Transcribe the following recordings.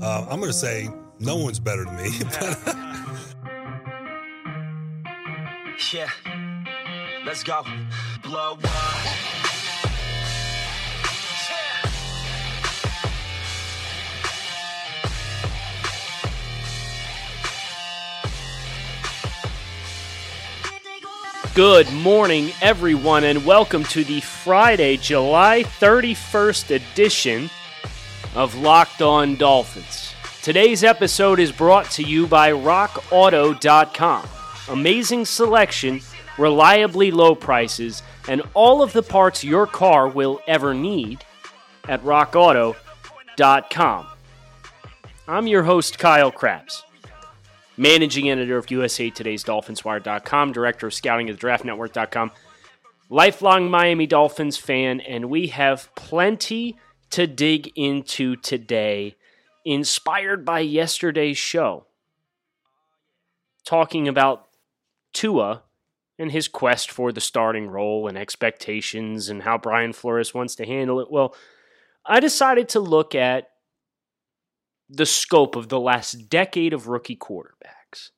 Uh, I'm going to say no one's better than me. yeah, let's go. Blow up. Good morning, everyone, and welcome to the Friday, July 31st edition of Locked On Dolphins. Today's episode is brought to you by RockAuto.com. Amazing selection, reliably low prices, and all of the parts your car will ever need at RockAuto.com. I'm your host, Kyle Crabbs managing editor of USA Today's DolphinsWire.com, director of scouting at DraftNetwork.com, lifelong Miami Dolphins fan, and we have plenty to dig into today, inspired by yesterday's show, talking about Tua and his quest for the starting role and expectations and how Brian Flores wants to handle it. Well, I decided to look at the scope of the last decade of rookie quarterbacks.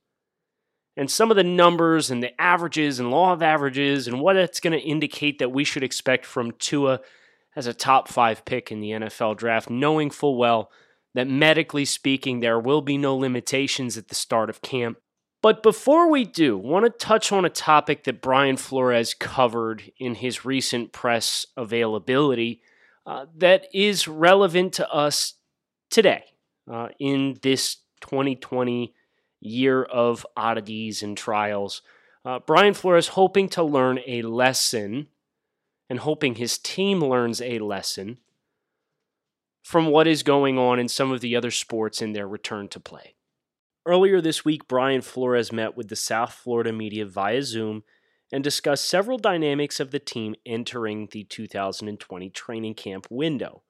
And some of the numbers and the averages and law of averages and what it's going to indicate that we should expect from Tua as a top five pick in the NFL draft, knowing full well that medically speaking, there will be no limitations at the start of camp. But before we do, want to touch on a topic that Brian Flores covered in his recent press availability uh, that is relevant to us today uh, in this 2020 year of oddities and trials. Uh, Brian Flores hoping to learn a lesson and hoping his team learns a lesson from what is going on in some of the other sports in their return to play. Earlier this week, Brian Flores met with the South Florida media via Zoom and discussed several dynamics of the team entering the 2020 training camp window.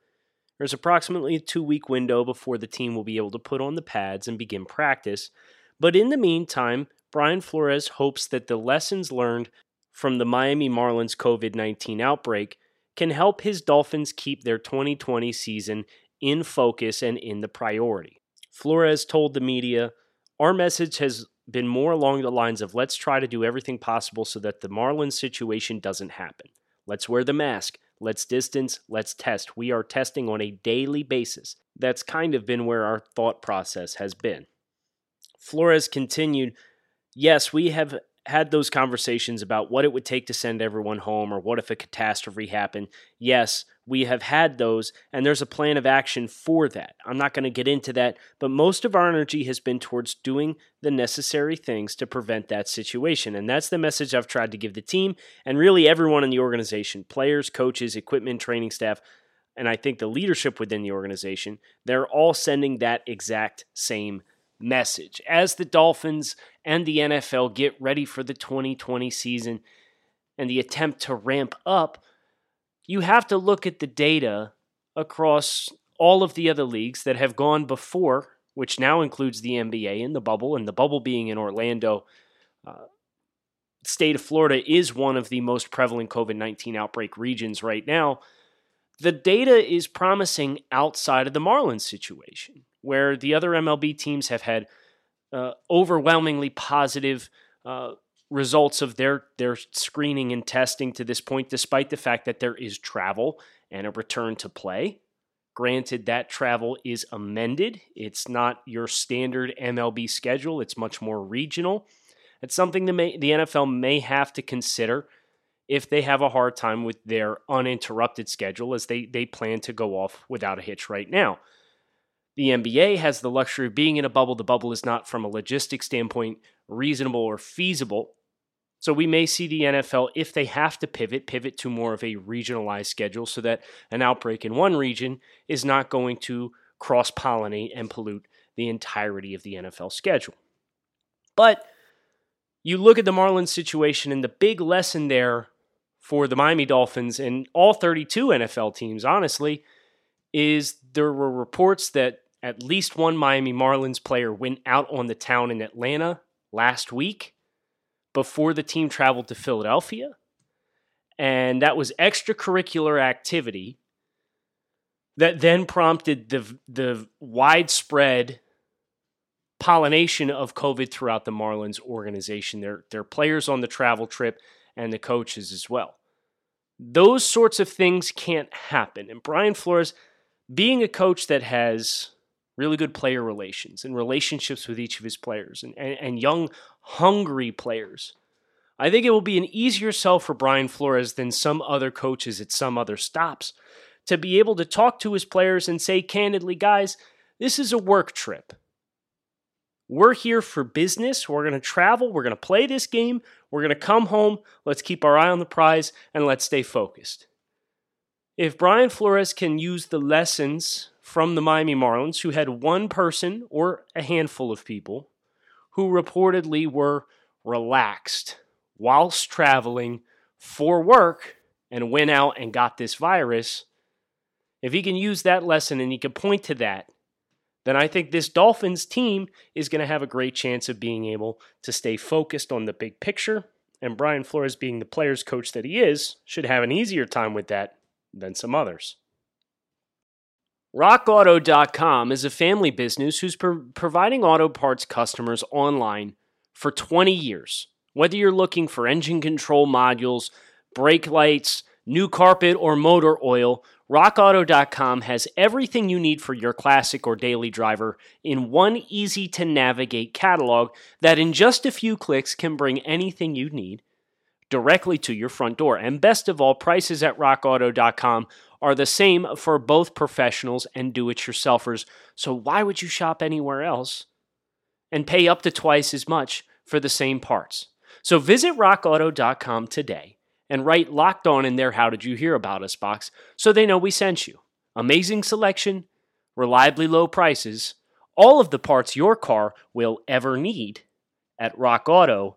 There's approximately a two week window before the team will be able to put on the pads and begin practice. But in the meantime, Brian Flores hopes that the lessons learned from the Miami Marlins COVID 19 outbreak can help his Dolphins keep their 2020 season in focus and in the priority. Flores told the media, Our message has been more along the lines of let's try to do everything possible so that the Marlins situation doesn't happen. Let's wear the mask. Let's distance, let's test. We are testing on a daily basis. That's kind of been where our thought process has been. Flores continued, Yes, we have had those conversations about what it would take to send everyone home or what if a catastrophe happened. Yes, we have had those, and there's a plan of action for that. I'm not going to get into that, but most of our energy has been towards doing the necessary things to prevent that situation. And that's the message I've tried to give the team and really everyone in the organization players, coaches, equipment, training staff. And I think the leadership within the organization, they're all sending that exact same message. As the Dolphins and the NFL get ready for the 2020 season and the attempt to ramp up, you have to look at the data across all of the other leagues that have gone before, which now includes the NBA and the bubble, and the bubble being in Orlando. Uh, state of Florida is one of the most prevalent COVID 19 outbreak regions right now. The data is promising outside of the Marlins situation, where the other MLB teams have had uh, overwhelmingly positive uh, results of their their screening and testing to this point, despite the fact that there is travel and a return to play. Granted, that travel is amended. It's not your standard MLB schedule. It's much more regional. It's something that may, the NFL may have to consider if they have a hard time with their uninterrupted schedule, as they, they plan to go off without a hitch right now. The NBA has the luxury of being in a bubble. The bubble is not, from a logistic standpoint, reasonable or feasible. So we may see the NFL, if they have to pivot, pivot to more of a regionalized schedule so that an outbreak in one region is not going to cross pollinate and pollute the entirety of the NFL schedule. But you look at the Marlins situation, and the big lesson there for the Miami Dolphins and all 32 NFL teams, honestly, is there were reports that at least one Miami Marlins player went out on the town in Atlanta last week before the team traveled to Philadelphia. And that was extracurricular activity that then prompted the, the widespread pollination of COVID throughout the Marlins organization, their, their players on the travel trip, and the coaches as well. Those sorts of things can't happen. And Brian Flores, being a coach that has really good player relations and relationships with each of his players and, and, and young, hungry players, I think it will be an easier sell for Brian Flores than some other coaches at some other stops to be able to talk to his players and say candidly, guys, this is a work trip. We're here for business. We're going to travel. We're going to play this game. We're going to come home. Let's keep our eye on the prize and let's stay focused. If Brian Flores can use the lessons from the Miami Marlins, who had one person or a handful of people who reportedly were relaxed whilst traveling for work and went out and got this virus, if he can use that lesson and he can point to that, then I think this Dolphins team is going to have a great chance of being able to stay focused on the big picture. And Brian Flores, being the player's coach that he is, should have an easier time with that than some others. RockAuto.com is a family business who's pro- providing auto parts customers online for 20 years. Whether you're looking for engine control modules, brake lights, new carpet, or motor oil, RockAuto.com has everything you need for your classic or daily driver in one easy to navigate catalog that in just a few clicks can bring anything you need directly to your front door. And best of all, prices at rockauto.com are the same for both professionals and do it yourselfers. So why would you shop anywhere else and pay up to twice as much for the same parts? So visit rockauto.com today and write locked on in their How Did You Hear About Us box so they know we sent you. Amazing selection, reliably low prices, all of the parts your car will ever need at rockauto.com.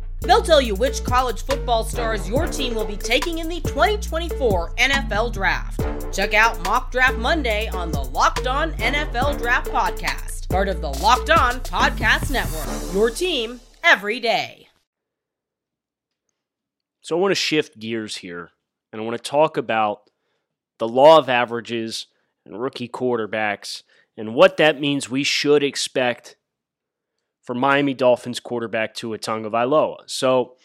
They'll tell you which college football stars your team will be taking in the 2024 NFL Draft. Check out Mock Draft Monday on the Locked On NFL Draft Podcast part of the Locked On Podcast Network. Your team every day. So I want to shift gears here and I want to talk about the law of averages and rookie quarterbacks and what that means we should expect for Miami Dolphins quarterback Tua Tagovailoa. So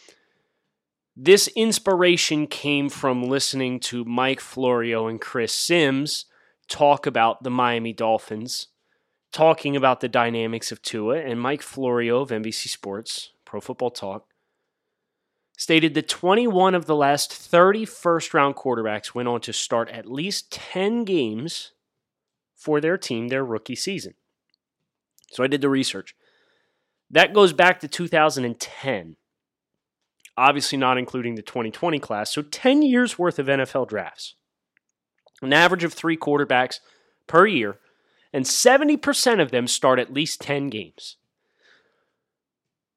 this inspiration came from listening to Mike Florio and Chris Simms talk about the Miami Dolphins talking about the dynamics of Tua, and Mike Florio of NBC Sports, Pro Football Talk, stated that 21 of the last 30 first round quarterbacks went on to start at least 10 games for their team their rookie season. So I did the research. That goes back to 2010. Obviously, not including the 2020 class. So 10 years worth of NFL drafts. An average of three quarterbacks per year and 70% of them start at least 10 games.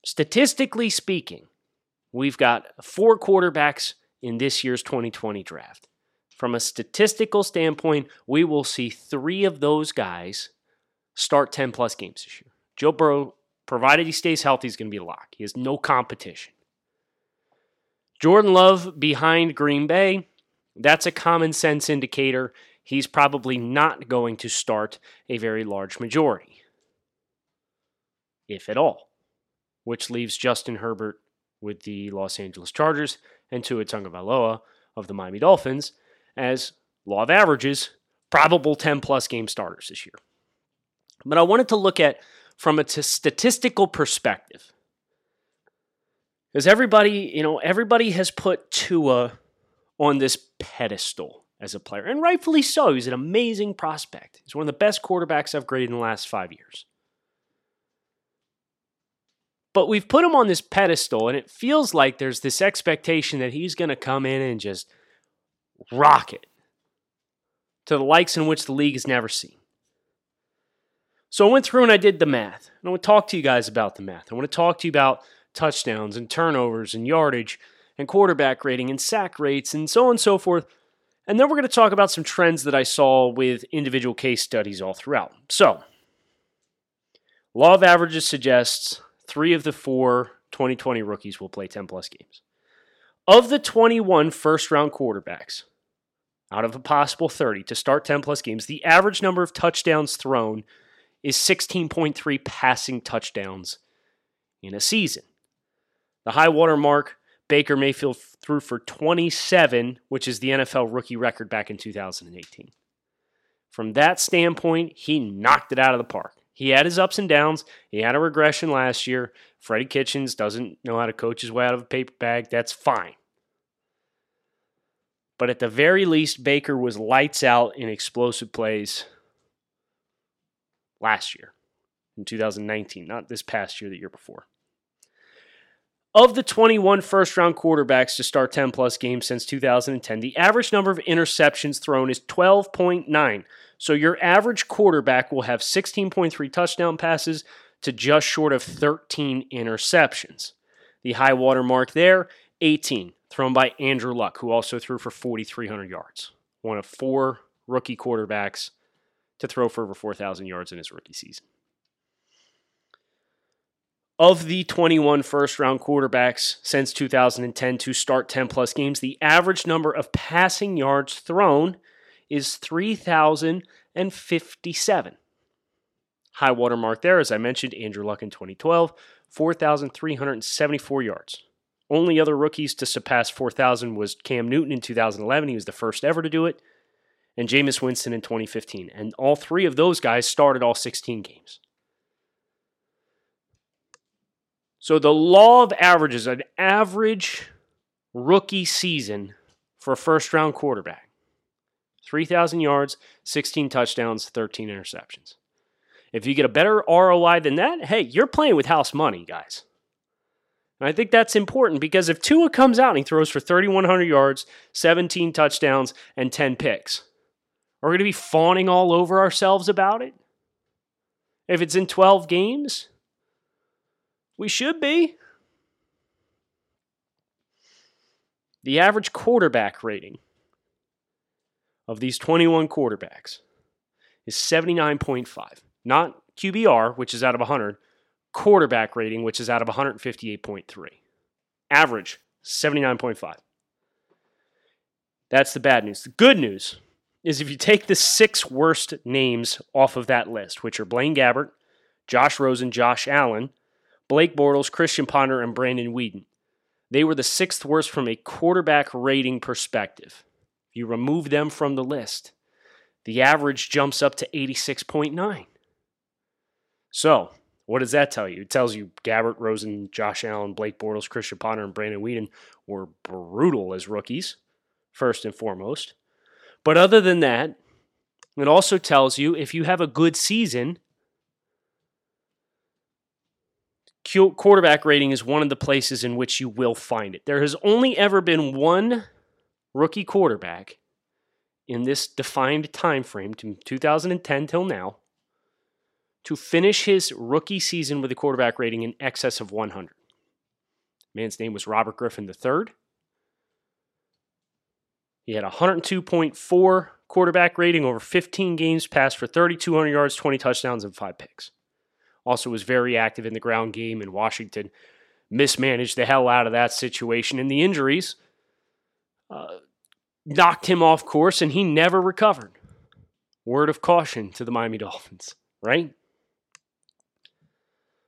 Statistically speaking, we've got four quarterbacks in this year's 2020 draft. From a statistical standpoint, we will see three of those guys start 10 plus games this year. Joe Burrow, provided he stays healthy, he's going to be a lock. He has no competition. Jordan Love behind Green Bay, that's a common sense indicator he's probably not going to start a very large majority, if at all, which leaves Justin Herbert with the Los Angeles Chargers and Tua Tagovailoa of the Miami Dolphins as law of averages, probable 10 plus game starters this year. But I wanted to look at from a t- statistical perspective. Because everybody, you know, everybody has put Tua on this pedestal as a player, and rightfully so. He's an amazing prospect. He's one of the best quarterbacks I've graded in the last five years. But we've put him on this pedestal, and it feels like there's this expectation that he's going to come in and just rock it to the likes in which the league has never seen. So I went through and I did the math. And I want to talk to you guys about the math. I want to talk to you about touchdowns and turnovers and yardage and quarterback rating and sack rates and so on and so forth. And then we're going to talk about some trends that I saw with individual case studies all throughout. So, law of averages suggests three of the four 2020 rookies will play 10 plus games. Of the 21 first round quarterbacks, out of a possible 30 to start 10 plus games, the average number of touchdowns thrown is 16.3 passing touchdowns in a season. The high water mark, Baker Mayfield threw for 27, which is the NFL rookie record back in 2018. From that standpoint, he knocked it out of the park. He had his ups and downs. He had a regression last year. Freddie Kitchens doesn't know how to coach his way out of a paper bag. That's fine. But at the very least, Baker was lights out in explosive plays last year in 2019, not this past year, the year before. Of the 21 first round quarterbacks to start 10 plus games since 2010, the average number of interceptions thrown is 12.9. So your average quarterback will have 16.3 touchdown passes to just short of 13 interceptions. The high water mark there, 18, thrown by Andrew Luck, who also threw for 4,300 yards. One of four rookie quarterbacks to throw for over 4,000 yards in his rookie season. Of the 21 first round quarterbacks since 2010 to start 10 plus games, the average number of passing yards thrown is 3,057. High water mark there, as I mentioned, Andrew Luck in 2012, 4,374 yards. Only other rookies to surpass 4,000 was Cam Newton in 2011. He was the first ever to do it and Jameis Winston in 2015. And all three of those guys started all 16 games. So the law of averages, an average rookie season for a first round quarterback 3,000 yards, 16 touchdowns, 13 interceptions. If you get a better ROI than that, hey, you're playing with house money, guys. And I think that's important because if Tua comes out and he throws for 3,100 yards, 17 touchdowns, and 10 picks, are we going to be fawning all over ourselves about it? If it's in 12 games? We should be. The average quarterback rating of these 21 quarterbacks is 79.5. Not QBR, which is out of 100, quarterback rating, which is out of 158.3. Average, 79.5. That's the bad news. The good news is if you take the six worst names off of that list, which are Blaine Gabbert, Josh Rosen, Josh Allen, Blake Bortles, Christian Ponder, and Brandon Weeden, they were the sixth worst from a quarterback rating perspective. You remove them from the list, the average jumps up to 86.9. So, what does that tell you? It tells you Gabbert, Rosen, Josh Allen, Blake Bortles, Christian Ponder, and Brandon Weeden were brutal as rookies, first and foremost. But other than that, it also tells you if you have a good season, quarterback rating is one of the places in which you will find it. There has only ever been one rookie quarterback in this defined time frame, from 2010 till now, to finish his rookie season with a quarterback rating in excess of 100. Man's name was Robert Griffin III. He had 102.4 quarterback rating over 15 games, passed for 3,200 yards, 20 touchdowns, and five picks. Also was very active in the ground game in Washington. Mismanaged the hell out of that situation, and the injuries uh, knocked him off course, and he never recovered. Word of caution to the Miami Dolphins, right?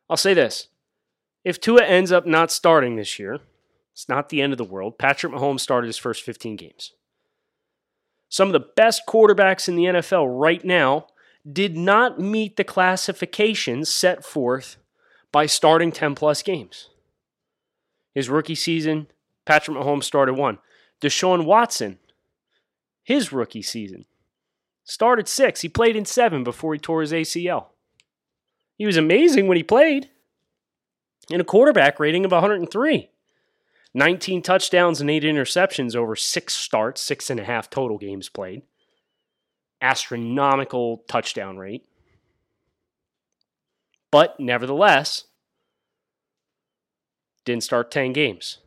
I'll say this. If Tua ends up not starting this year, it's not the end of the world. Patrick Mahomes started his first 15 games. Some of the best quarterbacks in the NFL right now did not meet the classifications set forth by starting 10 plus games. His rookie season, Patrick Mahomes started one. Deshaun Watson, his rookie season, started six. He played in seven before he tore his ACL. He was amazing when he played in a quarterback rating of 103. 19 touchdowns and eight interceptions over six starts, six and a half total games played. Astronomical touchdown rate. But nevertheless, didn't start 10 games.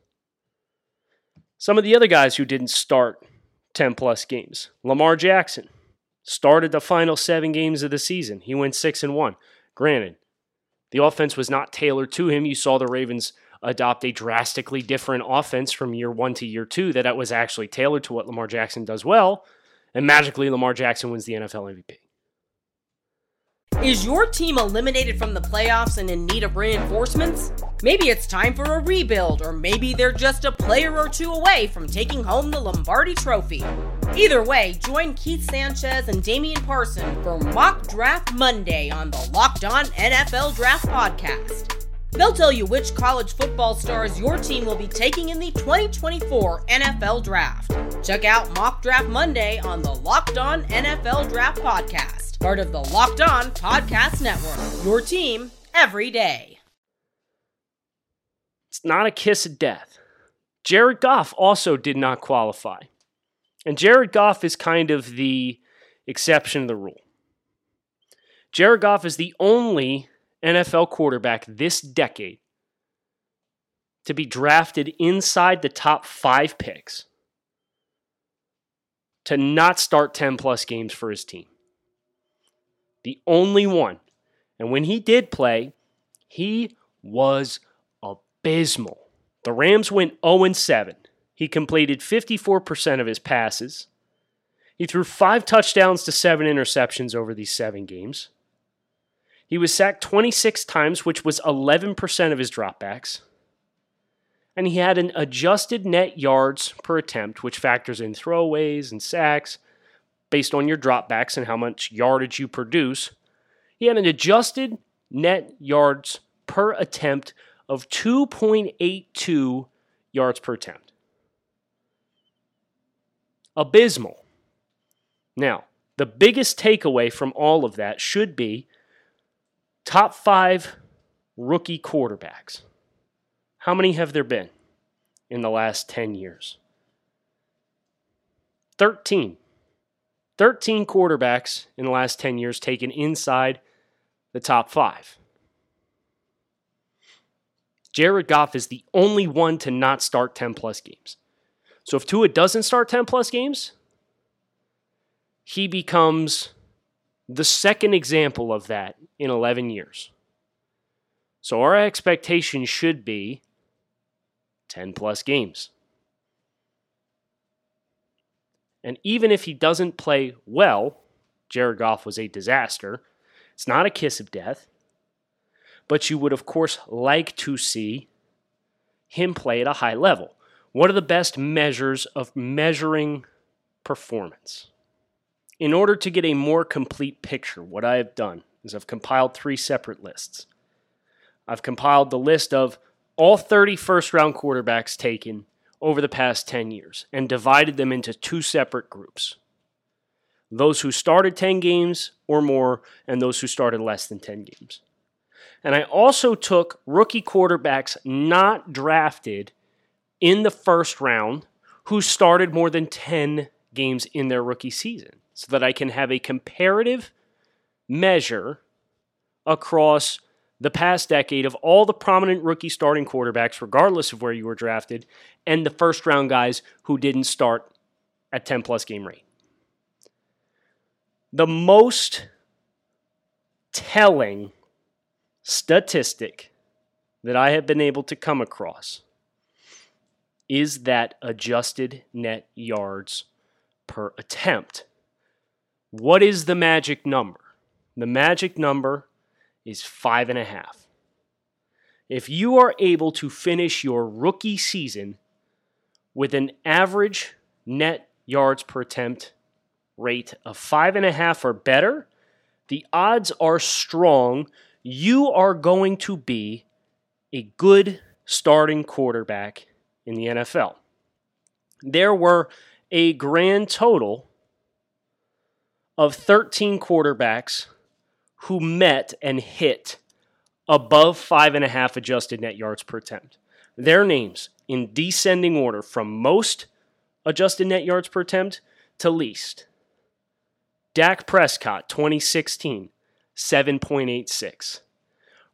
Some of the other guys who didn't start 10 plus games Lamar Jackson started the final seven games of the season. He went 6 and 1. Granted, the offense was not tailored to him. You saw the Ravens adopt a drastically different offense from year one to year two that was actually tailored to what Lamar Jackson does well. And magically, Lamar Jackson wins the NFL MVP. Is your team eliminated from the playoffs and in need of reinforcements? Maybe it's time for a rebuild, or maybe they're just a player or two away from taking home the Lombardi Trophy. Either way, join Keith Sanchez and Damian Parson for Mock Draft Monday on the Locked On NFL Draft Podcast. They'll tell you which college football stars your team will be taking in the 2024 NFL Draft. Check out Mock Draft Monday on the Locked On NFL Draft Podcast, part of the Locked On Podcast Network. Your team every day. It's not a kiss of death. Jared Goff also did not qualify. And Jared Goff is kind of the exception to the rule. Jared Goff is the only NFL quarterback this decade to be drafted inside the top five picks to not start 10 plus games for his team. The only one. And when he did play, he was abysmal. The Rams went 0 7. He completed 54% of his passes. He threw five touchdowns to seven interceptions over these seven games. He was sacked 26 times, which was 11% of his dropbacks. And he had an adjusted net yards per attempt, which factors in throwaways and sacks based on your dropbacks and how much yardage you produce. He had an adjusted net yards per attempt of 2.82 yards per attempt. Abysmal. Now, the biggest takeaway from all of that should be Top five rookie quarterbacks. How many have there been in the last 10 years? 13. 13 quarterbacks in the last 10 years taken inside the top five. Jared Goff is the only one to not start 10 plus games. So if Tua doesn't start 10 plus games, he becomes the second example of that in 11 years. So our expectation should be 10 plus games. And even if he doesn't play well, Jared Goff was a disaster. It's not a kiss of death. But you would, of course, like to see him play at a high level. What are the best measures of measuring performance? In order to get a more complete picture, what I have done is I've compiled three separate lists. I've compiled the list of all 30 first round quarterbacks taken over the past 10 years and divided them into two separate groups those who started 10 games or more, and those who started less than 10 games. And I also took rookie quarterbacks not drafted in the first round who started more than 10 games in their rookie season so that I can have a comparative measure across the past decade of all the prominent rookie starting quarterbacks, regardless of where you were drafted, and the first round guys who didn't start at 10 plus game rate. The most telling statistic that I have been able to come across is that adjusted net yards per attempt. What is the magic number? The magic number is five and a half. If you are able to finish your rookie season with an average net yards per attempt rate of five and a half or better, the odds are strong you are going to be a good starting quarterback in the NFL. there were a grand total of 13 quarterbacks who met and hit above five and a half adjusted net yards per attempt. Their names in descending order from most adjusted net yards per attempt to least. Dak Prescott, 2016, 7.86.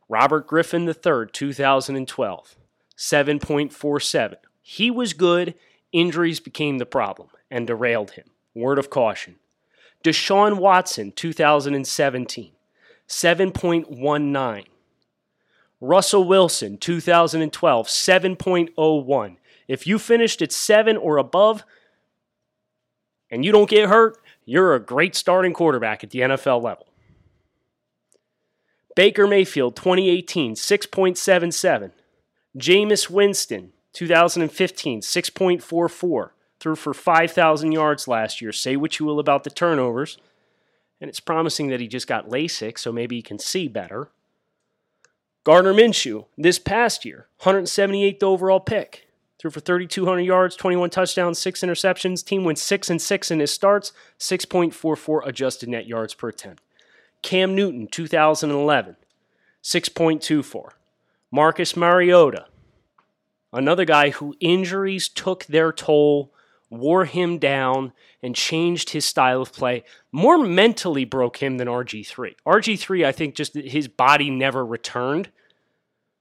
Robert Griffin III, 2012, 7.47. He was good. Injuries became the problem and derailed him. Word of caution. Deshaun Watson, 2017, 7.19. Russell Wilson, 2012, 7.01. If you finished at 7 or above and you don't get hurt, you're a great starting quarterback at the NFL level. Baker Mayfield, 2018, 6.77. Jameis Winston, 2015, 6.44. Threw for 5,000 yards last year. Say what you will about the turnovers. And it's promising that he just got LASIK, so maybe he can see better. Gardner Minshew, this past year, 178th overall pick. Threw for 3,200 yards, 21 touchdowns, 6 interceptions. Team went 6 and 6 in his starts, 6.44 adjusted net yards per attempt. Cam Newton, 2011, 6.24. Marcus Mariota, another guy who injuries took their toll, wore him down, and changed his style of play. More mentally broke him than RG3. RG3, I think, just his body never returned.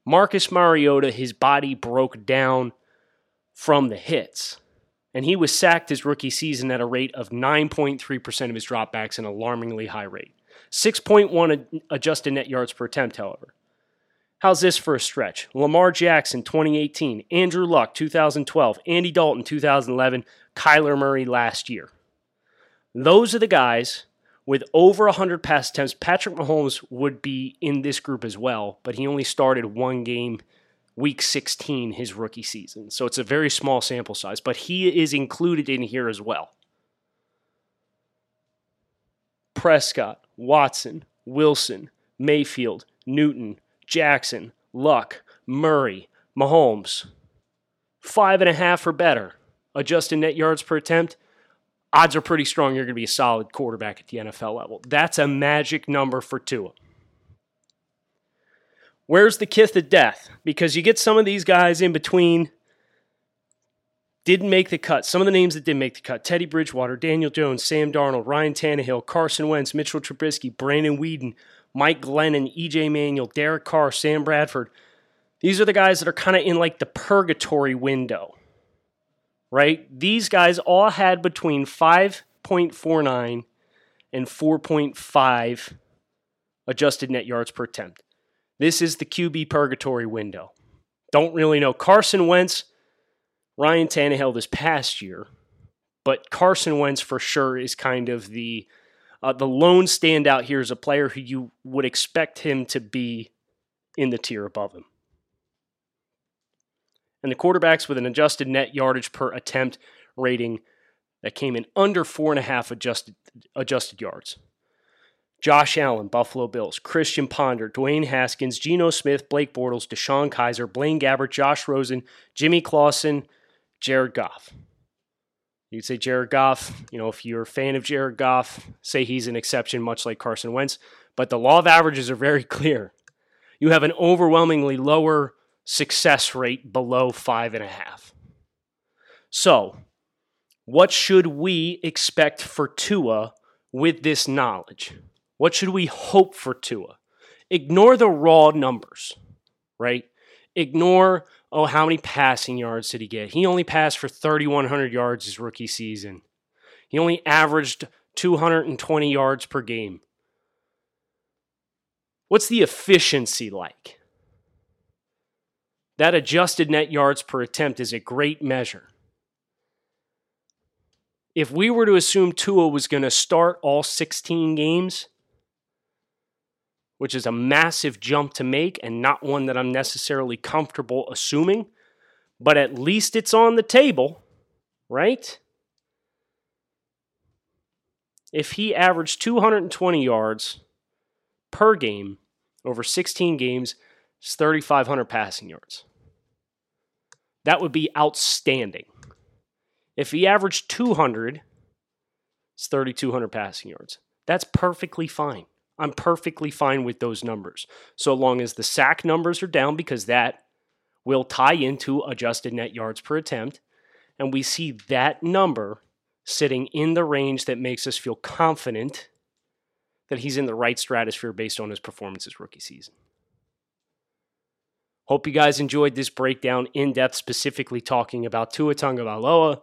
Marcus Mariota, his body broke down from the hits. And he was sacked his rookie season at a rate of 9.3% of his dropbacks, an alarmingly high rate. 6.1 adjusted net yards per attempt, however. How's this for a stretch? Lamar Jackson, 2018. Andrew Luck, 2012. Andy Dalton, 2011. Kyler Murray last year. Those are the guys with over 100 pass attempts. Patrick Mahomes would be in this group as well, but he only started one game week 16 his rookie season. So it's a very small sample size, but he is included in here as well. Prescott, Watson, Wilson, Mayfield, Newton, Jackson, Luck, Murray, Mahomes. Five and a half or better. Adjusted net yards per attempt. Odds are pretty strong you're going to be a solid quarterback at the NFL level. That's a magic number for Tua. Where's the kith of death? Because you get some of these guys in between didn't make the cut. Some of the names that didn't make the cut Teddy Bridgewater, Daniel Jones, Sam Darnold, Ryan Tannehill, Carson Wentz, Mitchell Trubisky, Brandon Weeden, Mike Glennon, EJ Manuel, Derek Carr, Sam Bradford. These are the guys that are kind of in like the purgatory window, right? These guys all had between 5.49 and 4.5 adjusted net yards per attempt. This is the QB purgatory window. Don't really know. Carson Wentz, Ryan Tannehill this past year, but Carson Wentz for sure is kind of the uh, the lone standout here is a player who you would expect him to be in the tier above him. And the quarterbacks with an adjusted net yardage per attempt rating that came in under four and a half adjusted adjusted yards. Josh Allen, Buffalo Bills, Christian Ponder, Dwayne Haskins, Geno Smith, Blake Bortles, DeShone Kizer, Blaine Gabbert, Josh Rosen, Jimmy Clausen, Jared Goff. You'd say Jared Goff, you know, if you're a fan of Jared Goff, say he's an exception, much like Carson Wentz. But the law of averages are very clear. You have an overwhelmingly lower success rate below five and a half. So, what should we expect for Tua with this knowledge? What should we hope for Tua? Ignore the raw numbers, right? Ignore, oh, how many passing yards did he get? He only passed for 3,100 yards his rookie season. He only averaged 220 yards per game. What's the efficiency like? That adjusted net yards per attempt is a great measure. If we were to assume Tua was going to start all 16 games, which is a massive jump to make and not one that I'm necessarily comfortable assuming, but at least it's on the table, right? If he averaged 220 yards per game over 16 games, it's 3,500 passing yards. That would be outstanding. If he averaged 200, it's 3,200 passing yards. That's perfectly fine. I'm perfectly fine with those numbers. So long as the sack numbers are down, because that will tie into adjusted net yards per attempt. And we see that number sitting in the range that makes us feel confident that he's in the right stratosphere based on his performances rookie season. Hope you guys enjoyed this breakdown in depth, specifically talking about Tua Tagovailoa,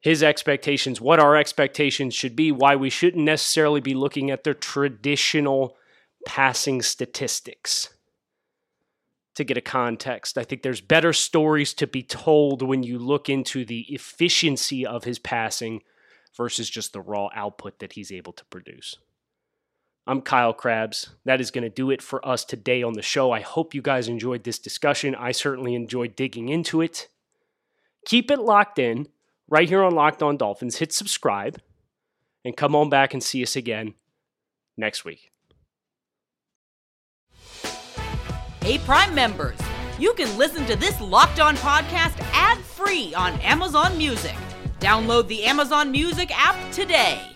his expectations, what our expectations should be, why we shouldn't necessarily be looking at the traditional passing statistics to get a context. I think there's better stories to be told when you look into the efficiency of his passing versus just the raw output that he's able to produce. I'm Kyle Crabbs. That is going to do it for us today on the show. I hope you guys enjoyed this discussion. I certainly enjoyed digging into it. Keep it locked in right here on Locked On Dolphins. Hit subscribe and come on back and see us again next week. Hey, Prime members, you can listen to this Locked On podcast ad free on Amazon Music. Download the Amazon Music app today.